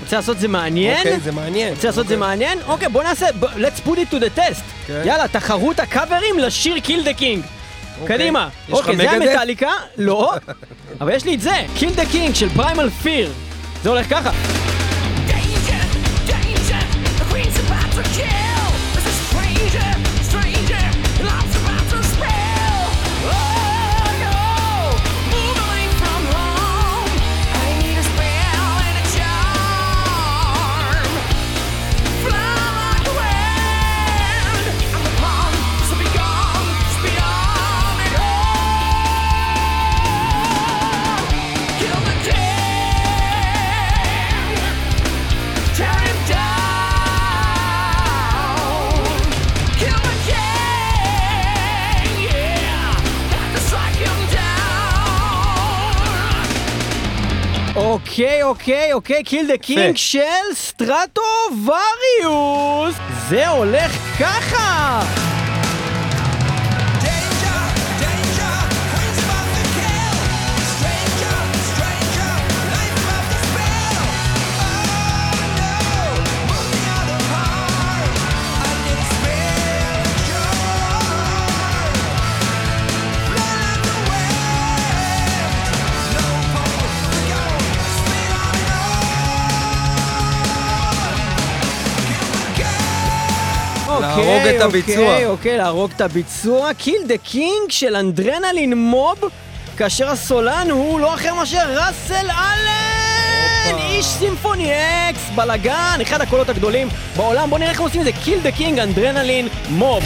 רוצה לעשות זה מעניין? אוקיי, זה מעניין. רוצה לעשות זה אוקיי. מעניין? אוקיי, בוא נעשה, let's put it to the test. כן. יאללה, תחרות הקאברים לשיר Kill the King. אוקיי. קדימה. אוקיי, זה? המטאליקה? לא. *laughs* אבל יש לי את זה, Kill the King של פריימל פיר. זה הולך ככה. אוקיי, אוקיי, אוקיי, Kill the King של סטרטו וריוס. זה הולך ככה! להרוג את הביצוע. אוקיי, אוקיי, להרוג את הביצוע. Kill the King של אנדרנלין מוב, כאשר הסולן הוא לא אחר מאשר ראסל אלן! איש סימפוני אקס, בלאגן, אחד הקולות הגדולים בעולם. בואו נראה איך עושים את זה. Kill the King, אנדרנלין מוב.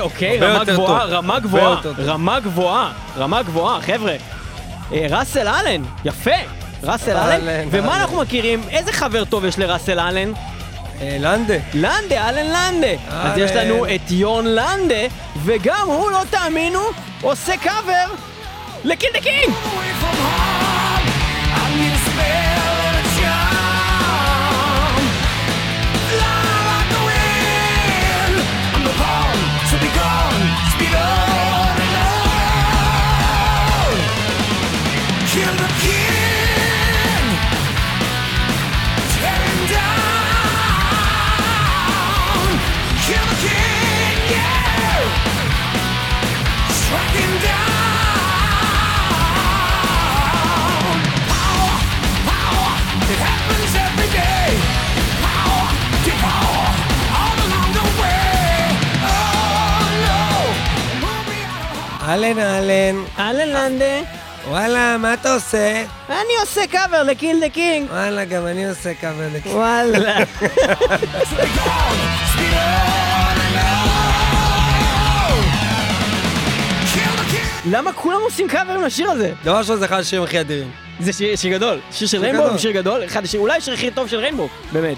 אוקיי, אוקיי, רמה גבוהה. רמה גבוהה. רמה גבוהה, רמה גבוהה, חבר'ה. אה, ראסל אלן, יפה, ראסל אלן. ומה. אנחנו מכירים? איזה חבר טוב יש לראסל אלן? אה, לנדה. לנדה, אלן לנדה. אז יש. לנו את יורן לנדה, וגם הוא, לא תאמינו, עושה קאבר ל Kill the King! אהלן אהלן. יורן לנדה, וואלה, מה אתה עושה? אני עושה קאבר ל Kill the King. וואלה, גם אני עושה קאבר לקי. וואלה. *laughs* למה כולם עושים קאברים לשיר הזה? דבר ראשון, זה אחד השירים הכי אדירים. זה שיר, שיר גדול, שיר של ריינבו. הוא שיר גדול, אחד השיר, אולי השיר הכי טוב של ריינבו, באמת.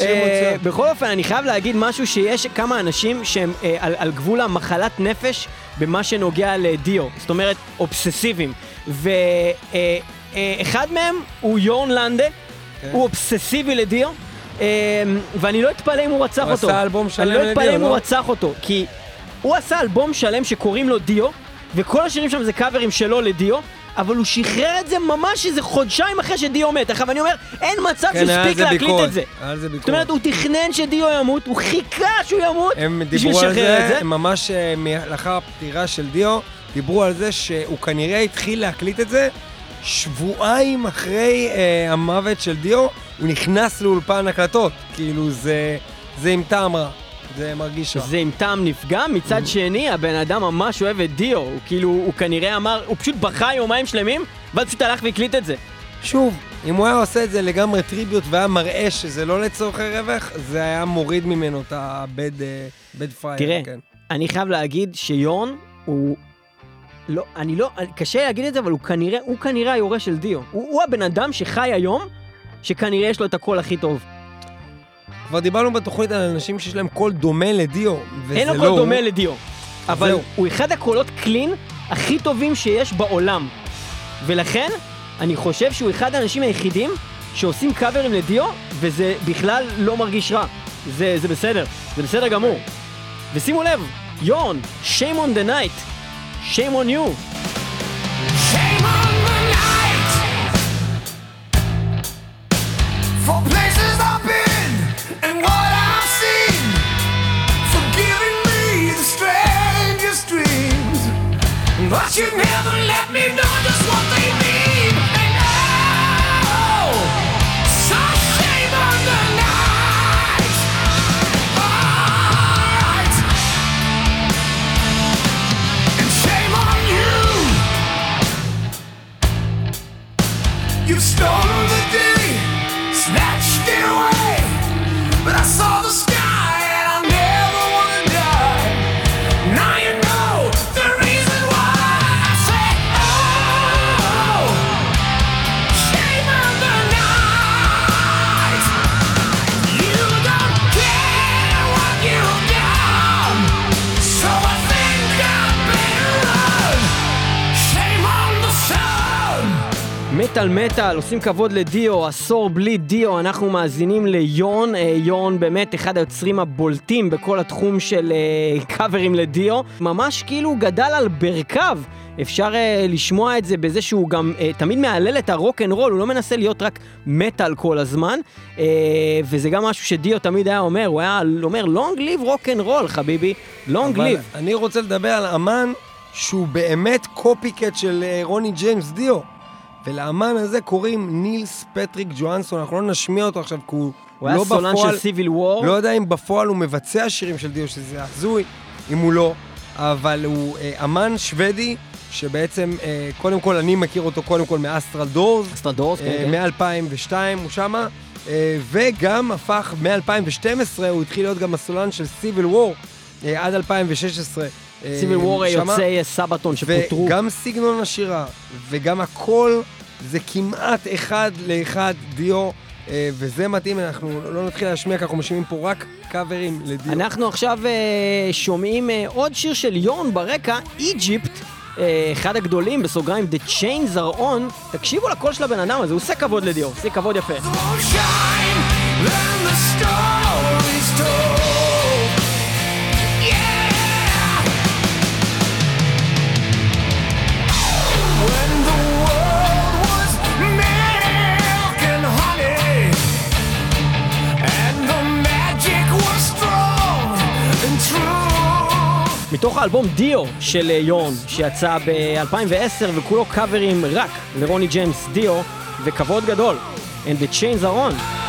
אה. בכל אופן, אני חייב להגיד משהו שיש כמה אנשים שהם אה, על, על גבול המחלת נפש במה שנוגע לדיו, זאת אומרת, אובססיביים. ואחד מהם הוא יורן לנדה, כן. הוא אובססיבי לדיו, אה, ואני לא אתפלא אם הוא רצח הוא אותו. עשה אלבום שלם אני לא אתפלא לדיו, אם הוא לא? רצח אותו, כי הוא עשה אלבום שלם שקוראים לו דיו, וכל השירים שם זה קאברים שלו לדיו, אבל הוא שחרר את זה ממש איזה חודשיים אחרי שדיו מת. עכשיו אני אומר, אין מצב כן, שהוא על הספיק להקליט ביקורת. את זה. היה על זה זאת ביקורת. אומרת, הוא תכנן שדיו ימות, הוא חיכה שהוא ימות הם בשביל דיברו על לשחרר את זה, זה. הם ממש אה, מ- לאחר הפטירה של דיו, דיברו על זה שהוא כנראה התחיל להקליט את זה שבועיים אחרי אה, המוות של דיו, הוא נכנס לאולפן הקלטות. כאילו זה, זה עם טעם רע, זה מרגיש רע. זה עם טעם נפגם, מצד שני, הבן אדם ממש אוהב את דיו, הוא כאילו, הוא כנראה אמר, הוא פשוט בכה יומיים שלמים, ואז פשוט הלך והקליט את זה. שוב, אם הוא היה עושה את זה לגמרי טריביוט והיה מראה שזה לא לצורכי רווח, זה היה מוריד ממנו את ה-bad אה, fire. תראה, כן. אני חייב להגיד שיורן הוא... לא, אני לא, קשה להגיד את זה, אבל הוא כנראה, הוא כנראה היורש של דיו. הוא, הוא הבן אדם שחי היום, שכנראה יש לו את הקול הכי טוב. כבר דיברנו בתוכנית על אנשים שיש להם קול דומה לדיו, וזה אין לא לו קול הוא. דומה לדיו. אבל זהו. הוא אחד הקולות clean הכי טובים שיש בעולם. ולכן, אני חושב שהוא אחד האנשים היחידים שעושים קאברים לדיו, וזה בכלל לא מרגיש רע. זה, זה בסדר, זה בסדר גמור. ושימו לב, יון, shame on the night, shame on you. Shame on the night for places But you never let me know just what they מטאל מטאל, עושים כבוד לדיו, עשור בלי דיו, אנחנו מאזינים ליורן, אה, יורן באמת אחד היוצרים הבולטים בכל התחום של אה, קאברים לדיו, ממש כאילו גדל על ברכיו. אפשר אה, לשמוע את זה בזה שהוא גם אה, תמיד מהלל את ה rock and roll, הוא לא מנסה להיות רק מטאל כל הזמן, אה, וזה גם משהו שדיו תמיד היה אומר, הוא היה אומר long live rock and roll חביבי, long אבל live. אני רוצה לדבר על אמן שהוא באמת copycat של רוני ג'יימס דיו. ולאמן הזה קוראים נילס פטריק ג'ואנסון, אנחנו לא נשמיע אותו עכשיו כי הוא הוא היה לא סולן בפועל, של Civil War. לא יודע אם בפועל הוא מבצע שירים של דיו, שזה הזוי, אם הוא לא, אבל הוא אה, אמן שוודי, שבעצם, אה, קודם כל, אני מכיר אותו קודם כל מ Astral Doors, Astral Doors, כן, כן. מ-2002 הוא שמה, אה, וגם הפך, מ-2012 הוא התחיל להיות גם הסולן של Civil War, אה, עד 2016. סיביל וור. יוצאי סבתון שפוטרו. וגם סגנון השירה, וגם הכל, זה כמעט אחד לאחד דיו, אה, וזה מתאים, אנחנו לא נתחיל להשמיע, כי אנחנו משמיעים פה רק קאברים לדיו. אנחנו עכשיו אה, שומעים אה, עוד שיר של יון ברקע, איג'יפט, אחד הגדולים, בסוגריים, The Chains are on. תקשיבו לקול של הבן אדם הזה, הוא עושה כבוד לדיו, עושה כבוד יפה. the מתוך האלבום דיו של אה, יון, שיצא ב-2010 וכולו קאברים רק לרוני ג'יימס דיו, וכבוד גדול. And the chains are on.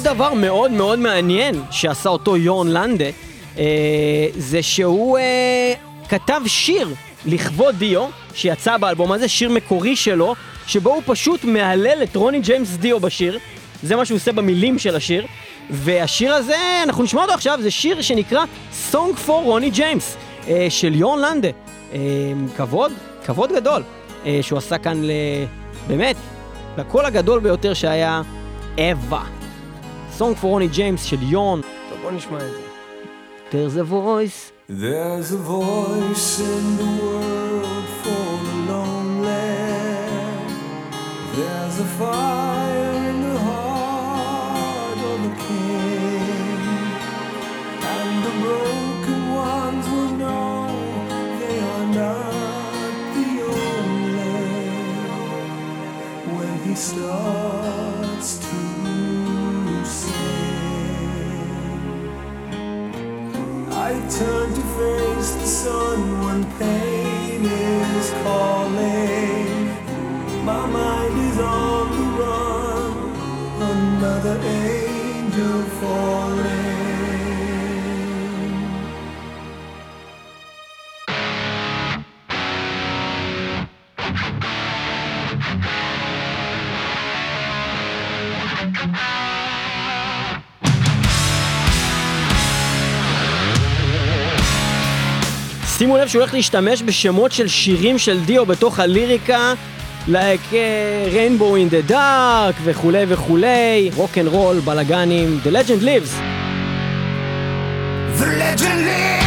עוד דבר מאוד מאוד מעניין שעשה אותו יורן לנדה, אה, זה שהוא אה, כתב שיר לכבוד דיו, שיצא באלבום הזה, שיר מקורי שלו, שבו הוא פשוט מהלל את רוני ג'יימס דיו בשיר. זה מה שהוא עושה במילים של השיר. והשיר הזה, אנחנו נשמע אותו עכשיו, זה שיר שנקרא Song for רוני ג'יימס, אה, של יורן לנדה. אה, כבוד, כבוד גדול, אה, שהוא עשה כאן ל... באמת, לקול הגדול ביותר שהיה ever. Song for רוני ג'יימס של יורן. טוב, בוא נשמע את זה. There's a voice. There's a voice in the world turn to face the sun when pain is calling. My mind is on the run, another angel שימו לב שהוא הולך להשתמש בשמות של שירים של דיו בתוך הליריקה, like uh, in the Dark וכולי וכולי, rock and roll, בלאגנים, The Legend Lives. The legend lives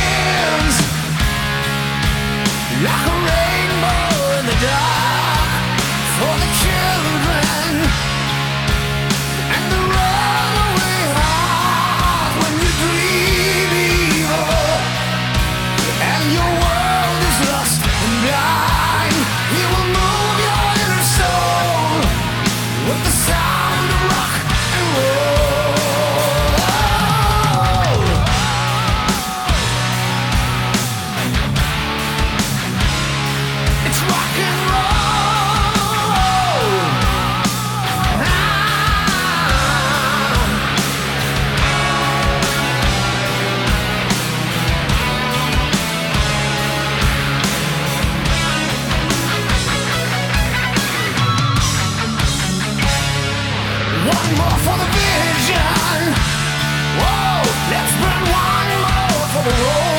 Whoa, let's burn one more for the road.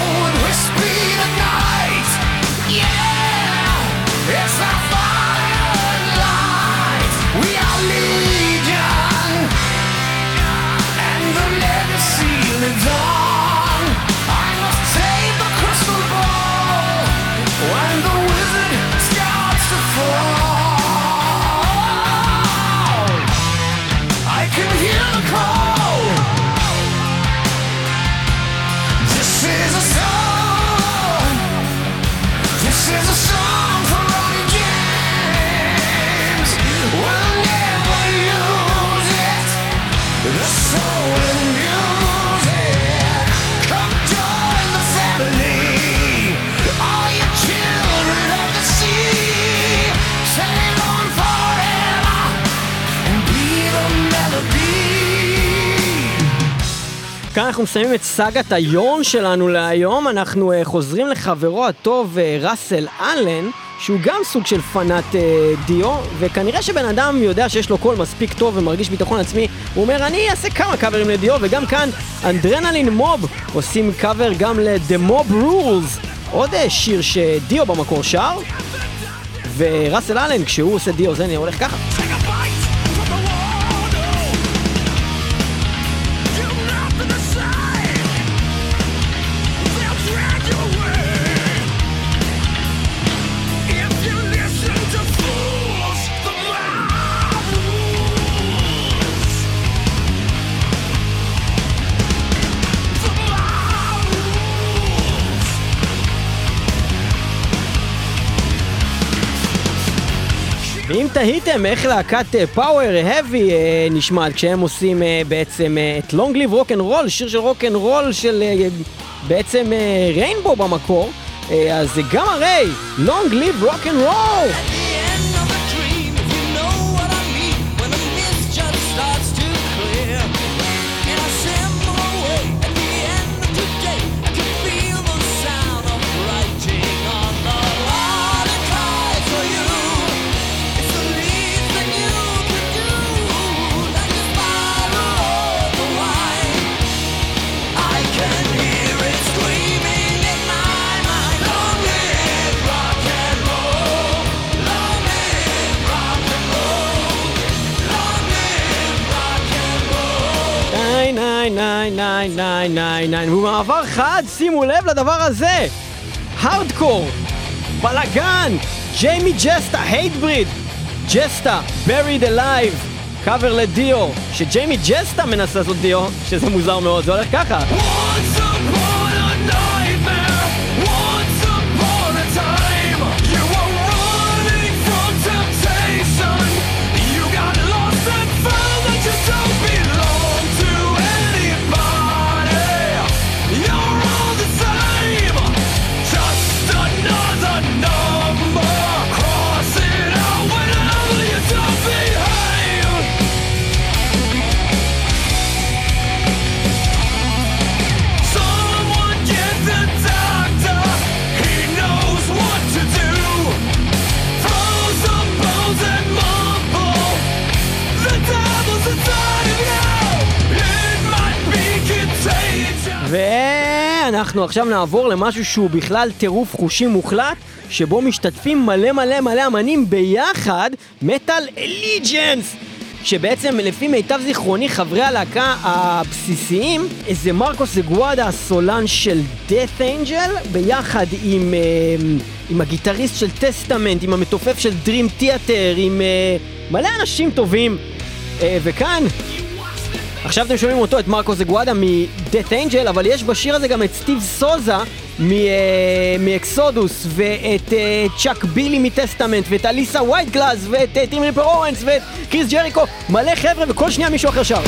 כאן אנחנו מסיימים את סאגת היורן שלנו להיום, אנחנו uh, חוזרים לחברו הטוב uh, ראסל אלן, שהוא גם סוג של פנאט uh, דיו, וכנראה שבן אדם יודע שיש לו קול מספיק טוב ומרגיש ביטחון עצמי, הוא אומר אני אעשה כמה קאברים לדיו, וגם כאן אנדרנלין מוב עושים קאבר גם ל-The Mob Rules, עוד uh, שיר שדיו במקור שר, וראסל אלן כשהוא עושה דיו זה הולך ככה. ואם תהיתם איך להקת power heavy נשמעת כשהם עושים אה, בעצם אה, את Long Live Rock and Roll, שיר של rock and roll של אה, בעצם ריינבו במקור, אז זה גם הרי Long Live Rock 999, ובמעבר חד, שימו לב לדבר הזה! הארדקור, בלאגן, ג'יימי ג'סטה, Hatebreed, ג'סטה, buried alive, קאבר לדיו, שג'יימי ג'סטה מנסה לעשות דיו, שזה מוזר מאוד, זה הולך ככה. ואנחנו עכשיו נעבור למשהו שהוא בכלל טירוף חושים מוחלט, שבו משתתפים מלא מלא מלא אמנים ביחד, מטאל אליג'נס! שבעצם לפי מיטב זיכרוני חברי הלהקה הבסיסיים זה מרקוס זגואדה הסולן של death angel ביחד עם, אה, עם הגיטריסט של טסטמנט, עם המתופף של Dream Theater, עם אה, מלא אנשים טובים אה, וכאן עכשיו אתם שומעים אותו, את מרקו זגואדה מ-Death Angel, אבל יש בשיר הזה גם את סטיב סוזה מ- אה, מאקסודוס, ואת אה, צ'אק בילי מטסטמנט, ואת אליסה וייטגלאז, ואת אה, טים ריפר אורנס, ואת קריס ג'ריקו, מלא חבר'ה, וכל שנייה מישהו אחר שר.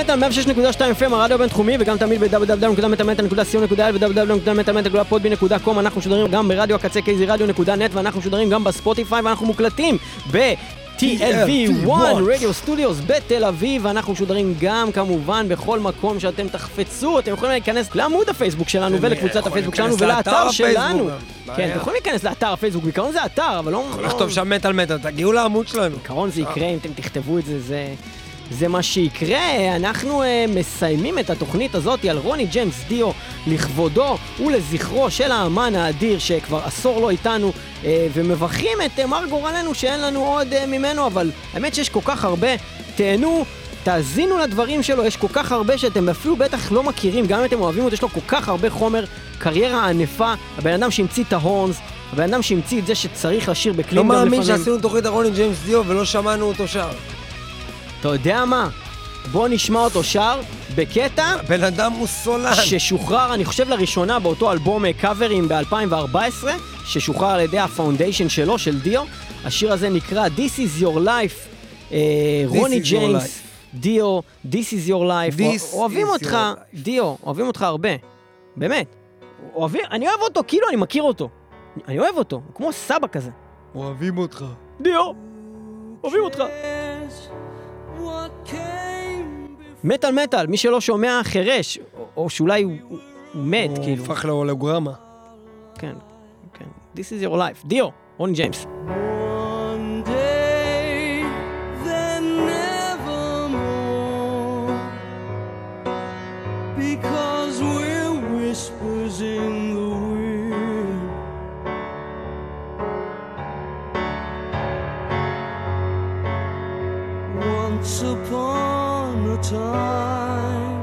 מטאל 106.2 FM הרדיו הבינתחומי וגם תמיד ב-www.מטאלמטאל.co.il ו-www.מטאלמטאל.פודבין.com אנחנו משודרים גם ברדיו הקצה קייזי רדיו.נט ואנחנו משודרים גם בספוטיפיי ואנחנו מוקלטים ב... TLV1 רדיו סטודיוס בתל אביב ואנחנו משודרים גם כמובן בכל מקום שאתם תחפצו אתם יכולים להיכנס לעמוד הפייסבוק שלנו ולקבוצת הפייסבוק שלנו לאתר ולאתר שלנו. כן. אתם יכולים להיכנס לאתר הפייסבוק בעיקרון זה אתר אבל לא... לא- לכתוב שם מטאל מטאל, תגיעו לעמוד שלנו. בעיקרון זה יקרה אם אתם תכתבו את זה, זה, זה מה שיקרה. אנחנו uh, מסיימים את התוכנית הזאת על רוני ג'יימס דיו לכבודו ולזכרו של האמן האדיר שכבר עשור לא איתנו uh, ומברכים את uh, מר גורלנו שאין לנו עוד uh, ממנו, אבל האמת שיש כל כך הרבה. תהנו. תאזינו לדברים שלו, יש כל כך הרבה שאתם אפילו בטח לא מכירים, גם אם אתם אוהבים אותו, יש לו כל כך הרבה חומר, קריירה ענפה, הבן אדם שהמציא את ה horns, הבן אדם שהמציא את זה שצריך לשיר לא ב clean אני מאמין לפעמים. שעשינו תוכנית על רוני ג'יימס דיו ולא שמענו אותו שר. אתה יודע מה? בוא נשמע אותו שר בקטע בן אדם הוא סולן. ששוחרר, אני חושב לראשונה באותו אלבום אה, קאברים ב-2014, ששוחרר על ידי ה foundation שלו, של דיו. השיר הזה נקרא This is your life, אה, רוני ג'יימס, דיו, This is your life. This אוהבים is אותך, your life. דיו, אוהבים אותך הרבה. באמת. אוהבים, אני אוהב אותו כאילו אני מכיר אותו. אני אוהב אותו, הוא כמו סבא כזה. אוהבים אותך. דיו, אוהבים אותך. מטאל מטאל, מי שלא שומע חירש, או, או שאולי הוא, הוא, הוא מת, הוא כאילו. הפך להולוגרמה. כן, כן. This is your life. דיו, רוני ג'יימס. Time,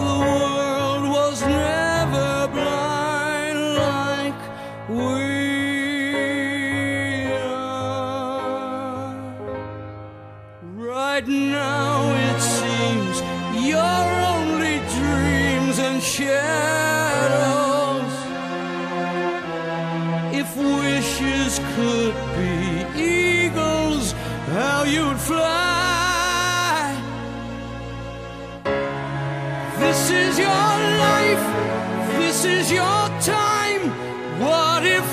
the world was never blind like we are. Right now it seems you're only dreams and shadows. If wishes could be eagles, how you'd fly. This is your life, this is your time. What if